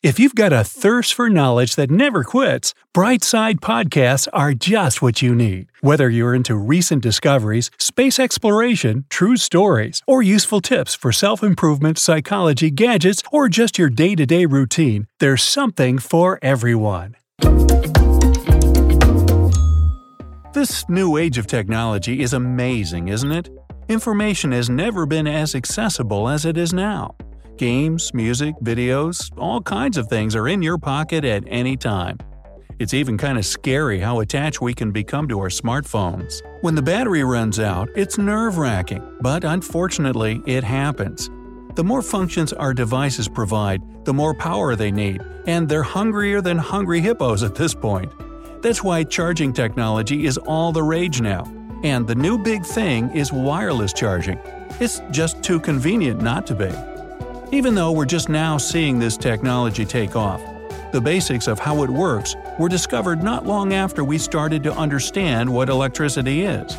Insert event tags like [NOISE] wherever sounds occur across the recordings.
If you've got a thirst for knowledge that never quits, Brightside Podcasts are just what you need. Whether you're into recent discoveries, space exploration, true stories, or useful tips for self improvement, psychology, gadgets, or just your day to day routine, there's something for everyone. This new age of technology is amazing, isn't it? Information has never been as accessible as it is now. Games, music, videos, all kinds of things are in your pocket at any time. It's even kind of scary how attached we can become to our smartphones. When the battery runs out, it's nerve wracking, but unfortunately, it happens. The more functions our devices provide, the more power they need, and they're hungrier than hungry hippos at this point. That's why charging technology is all the rage now. And the new big thing is wireless charging. It's just too convenient not to be. Even though we're just now seeing this technology take off, the basics of how it works were discovered not long after we started to understand what electricity is.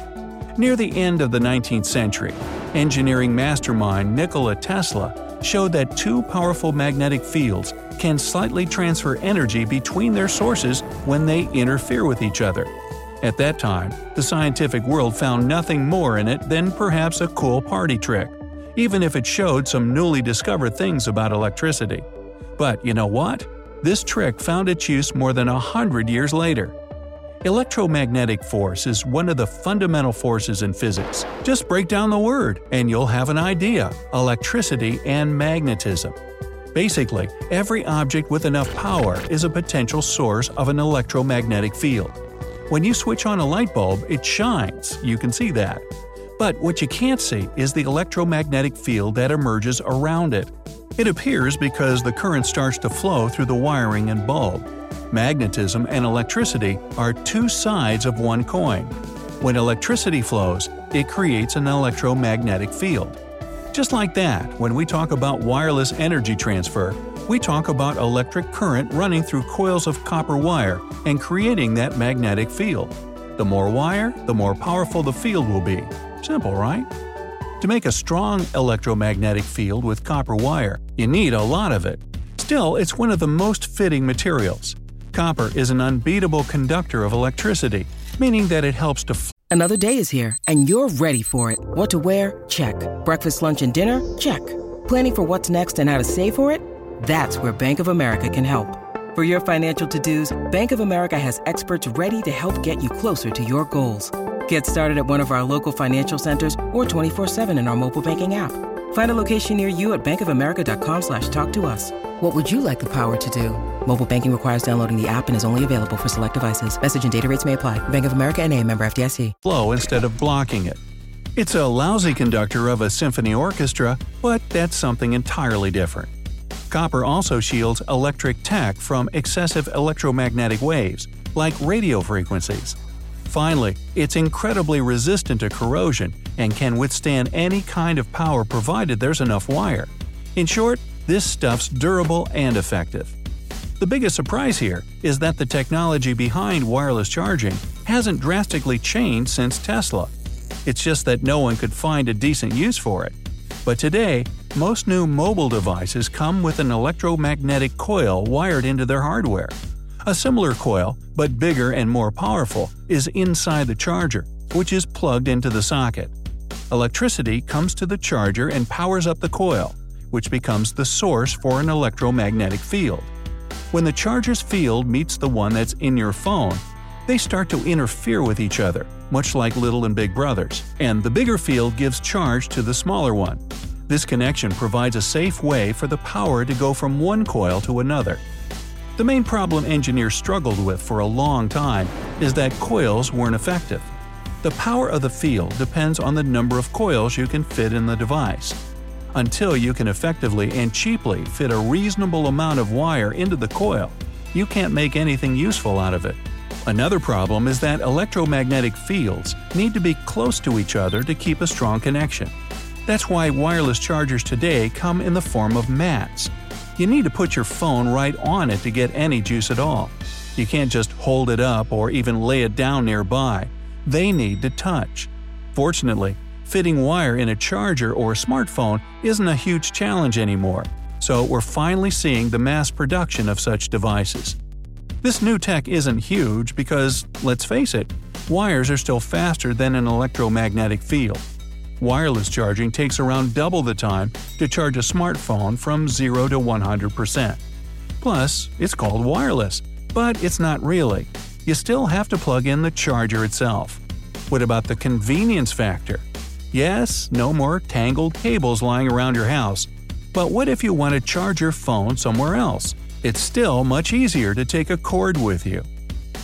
Near the end of the 19th century, engineering mastermind Nikola Tesla showed that two powerful magnetic fields can slightly transfer energy between their sources when they interfere with each other. At that time, the scientific world found nothing more in it than perhaps a cool party trick even if it showed some newly discovered things about electricity. But you know what? This trick found its use more than a hundred years later. Electromagnetic force is one of the fundamental forces in physics. Just break down the word, and you'll have an idea electricity and magnetism. Basically, every object with enough power is a potential source of an electromagnetic field. When you switch on a light bulb, it shines, you can see that. But what you can't see is the electromagnetic field that emerges around it. It appears because the current starts to flow through the wiring and bulb. Magnetism and electricity are two sides of one coin. When electricity flows, it creates an electromagnetic field. Just like that, when we talk about wireless energy transfer, we talk about electric current running through coils of copper wire and creating that magnetic field. The more wire, the more powerful the field will be. Simple, right? To make a strong electromagnetic field with copper wire, you need a lot of it. Still, it's one of the most fitting materials. Copper is an unbeatable conductor of electricity, meaning that it helps to. Another day is here, and you're ready for it. What to wear? Check. Breakfast, lunch, and dinner? Check. Planning for what's next and how to save for it? That's where Bank of America can help. For your financial to dos, Bank of America has experts ready to help get you closer to your goals. Get started at one of our local financial centers or 24-7 in our mobile banking app. Find a location near you at bankofamerica.com slash talk to us. What would you like the power to do? Mobile banking requires downloading the app and is only available for select devices. Message and data rates may apply. Bank of America and a member FDIC. Flow instead of blocking it. It's a lousy conductor of a symphony orchestra, but that's something entirely different. Copper also shields electric tech from excessive electromagnetic waves, like radio frequencies. Finally, it's incredibly resistant to corrosion and can withstand any kind of power provided there's enough wire. In short, this stuff's durable and effective. The biggest surprise here is that the technology behind wireless charging hasn't drastically changed since Tesla. It's just that no one could find a decent use for it. But today, most new mobile devices come with an electromagnetic coil wired into their hardware. A similar coil, but bigger and more powerful, is inside the charger, which is plugged into the socket. Electricity comes to the charger and powers up the coil, which becomes the source for an electromagnetic field. When the charger's field meets the one that's in your phone, they start to interfere with each other, much like little and big brothers, and the bigger field gives charge to the smaller one. This connection provides a safe way for the power to go from one coil to another. The main problem engineers struggled with for a long time is that coils weren't effective. The power of the field depends on the number of coils you can fit in the device. Until you can effectively and cheaply fit a reasonable amount of wire into the coil, you can't make anything useful out of it. Another problem is that electromagnetic fields need to be close to each other to keep a strong connection. That's why wireless chargers today come in the form of mats. You need to put your phone right on it to get any juice at all. You can't just hold it up or even lay it down nearby. They need to touch. Fortunately, fitting wire in a charger or a smartphone isn't a huge challenge anymore, so we're finally seeing the mass production of such devices. This new tech isn't huge because, let's face it, wires are still faster than an electromagnetic field. Wireless charging takes around double the time to charge a smartphone from 0 to 100%. Plus, it's called wireless, but it's not really. You still have to plug in the charger itself. What about the convenience factor? Yes, no more tangled cables lying around your house. But what if you want to charge your phone somewhere else? It's still much easier to take a cord with you.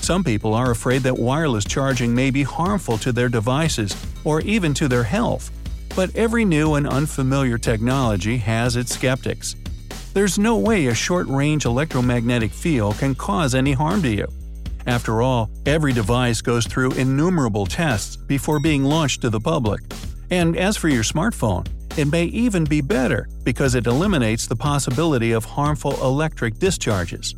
Some people are afraid that wireless charging may be harmful to their devices or even to their health. But every new and unfamiliar technology has its skeptics. There's no way a short range electromagnetic field can cause any harm to you. After all, every device goes through innumerable tests before being launched to the public. And as for your smartphone, it may even be better because it eliminates the possibility of harmful electric discharges.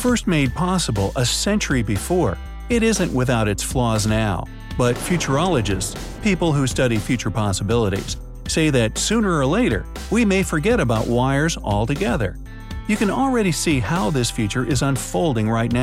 First made possible a century before, it isn't without its flaws now. But futurologists, people who study future possibilities, say that sooner or later we may forget about wires altogether. You can already see how this future is unfolding right now.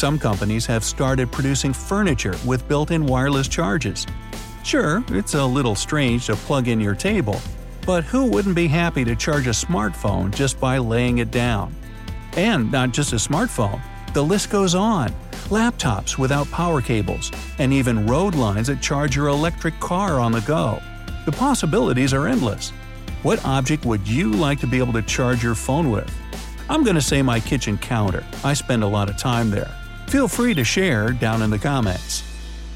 Some companies have started producing furniture with built in wireless charges. Sure, it's a little strange to plug in your table, but who wouldn't be happy to charge a smartphone just by laying it down? And not just a smartphone, the list goes on laptops without power cables, and even road lines that charge your electric car on the go. The possibilities are endless. What object would you like to be able to charge your phone with? I'm going to say my kitchen counter. I spend a lot of time there. Feel free to share down in the comments.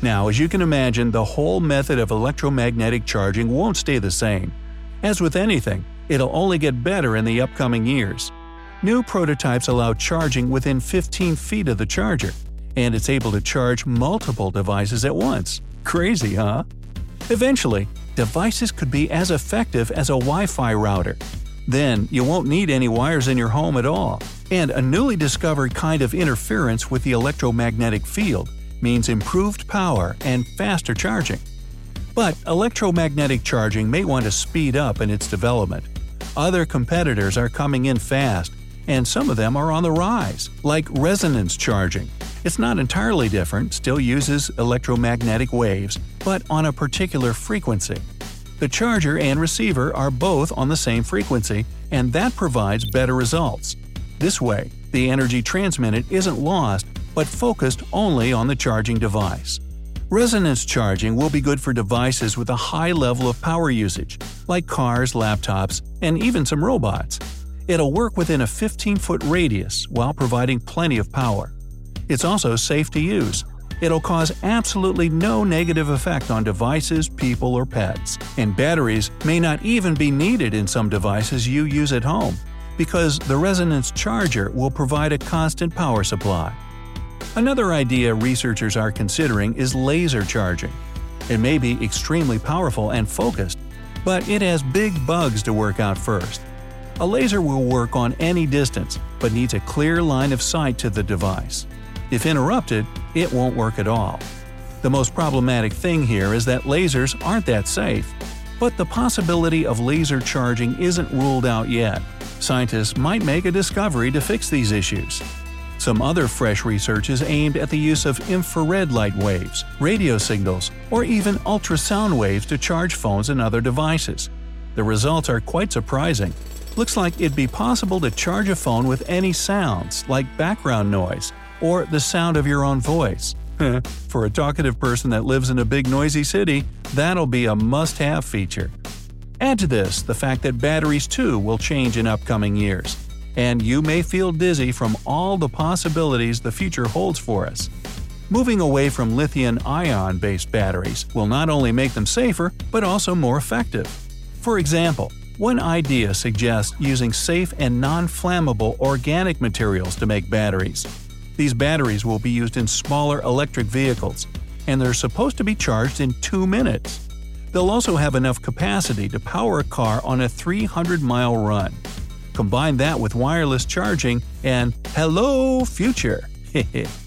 Now, as you can imagine, the whole method of electromagnetic charging won't stay the same. As with anything, it'll only get better in the upcoming years. New prototypes allow charging within 15 feet of the charger, and it's able to charge multiple devices at once. Crazy, huh? Eventually, devices could be as effective as a Wi Fi router. Then you won't need any wires in your home at all. And a newly discovered kind of interference with the electromagnetic field means improved power and faster charging. But electromagnetic charging may want to speed up in its development. Other competitors are coming in fast, and some of them are on the rise, like resonance charging. It's not entirely different, still uses electromagnetic waves, but on a particular frequency. The charger and receiver are both on the same frequency, and that provides better results. This way, the energy transmitted isn't lost, but focused only on the charging device. Resonance charging will be good for devices with a high level of power usage, like cars, laptops, and even some robots. It'll work within a 15 foot radius while providing plenty of power. It's also safe to use. It'll cause absolutely no negative effect on devices, people, or pets. And batteries may not even be needed in some devices you use at home, because the resonance charger will provide a constant power supply. Another idea researchers are considering is laser charging. It may be extremely powerful and focused, but it has big bugs to work out first. A laser will work on any distance, but needs a clear line of sight to the device. If interrupted, it won't work at all. The most problematic thing here is that lasers aren't that safe. But the possibility of laser charging isn't ruled out yet. Scientists might make a discovery to fix these issues. Some other fresh research is aimed at the use of infrared light waves, radio signals, or even ultrasound waves to charge phones and other devices. The results are quite surprising. Looks like it'd be possible to charge a phone with any sounds, like background noise, or the sound of your own voice. Uh-huh. For a talkative person that lives in a big noisy city, that'll be a must have feature. Add to this the fact that batteries too will change in upcoming years, and you may feel dizzy from all the possibilities the future holds for us. Moving away from lithium ion based batteries will not only make them safer, but also more effective. For example, one idea suggests using safe and non flammable organic materials to make batteries. These batteries will be used in smaller electric vehicles, and they're supposed to be charged in 2 minutes. They'll also have enough capacity to power a car on a 300 mile run. Combine that with wireless charging, and hello, future! [LAUGHS]